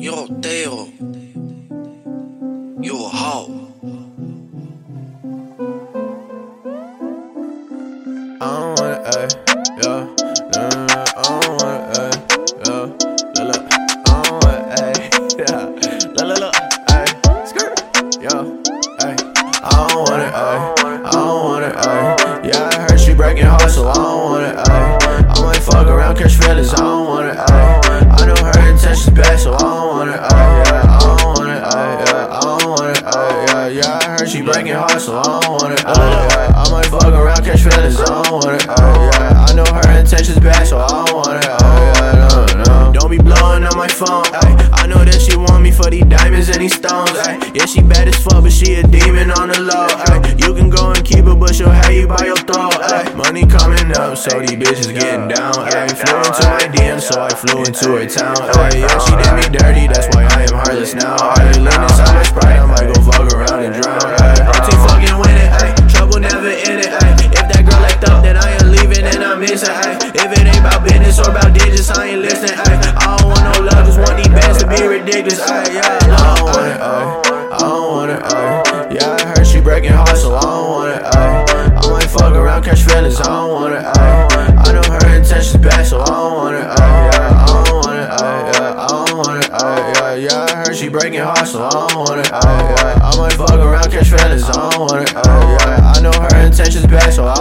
Yo, Taeo. You a hoe. I don't want it, ayy, yeah. No, no, no, I don't want it, ayy, yeah. Look, look, I don't want it, ayy, yeah. Look, look, look, ayy, skirt, yeah, ayy. I don't want it, yeah. I heard she breaking hearts, so I don't want it, ayy, yeah. I might fuck around, catch feelings, so I don't want it, ayy, yeah. I know her intentions bad, so I don't want it, ayy, yeah. No, no. Don't be blowing on my phone, ayy. I know that she want me for these diamonds and these stones, ayy. Yeah, she bad as fuck, but she a demon on the low, ayy. You can go and keep her, but she'll have you by your throat, ayy. Money coming up, so these bitches getting down, ayy. Flew into my DM, so I flew into her town, ayy. Yeah, she did me dirty, that's why I am heartless now, ayy. Leaning so much pride, I might go business or about digits, I ain't listening, ayy. I don't want no love, just want these bands to be ridiculous, ayy. Yeah, I don't want it, ayy. I don't want it, ayy. Yeah, I heard she breaking hearts, so I don't want it, ayy. I might fuck around, catch feelings, I don't want it, ayy. I know her intentions bad, so I don't want it. Yeah, I don't want it, I don't want it. Yeah, I heard she breaking hearts, so I don't want it, ayy. Yeah, I might fuck around, catch feelings, I don't want it, ayy. Yeah, I know her intentions bad, so I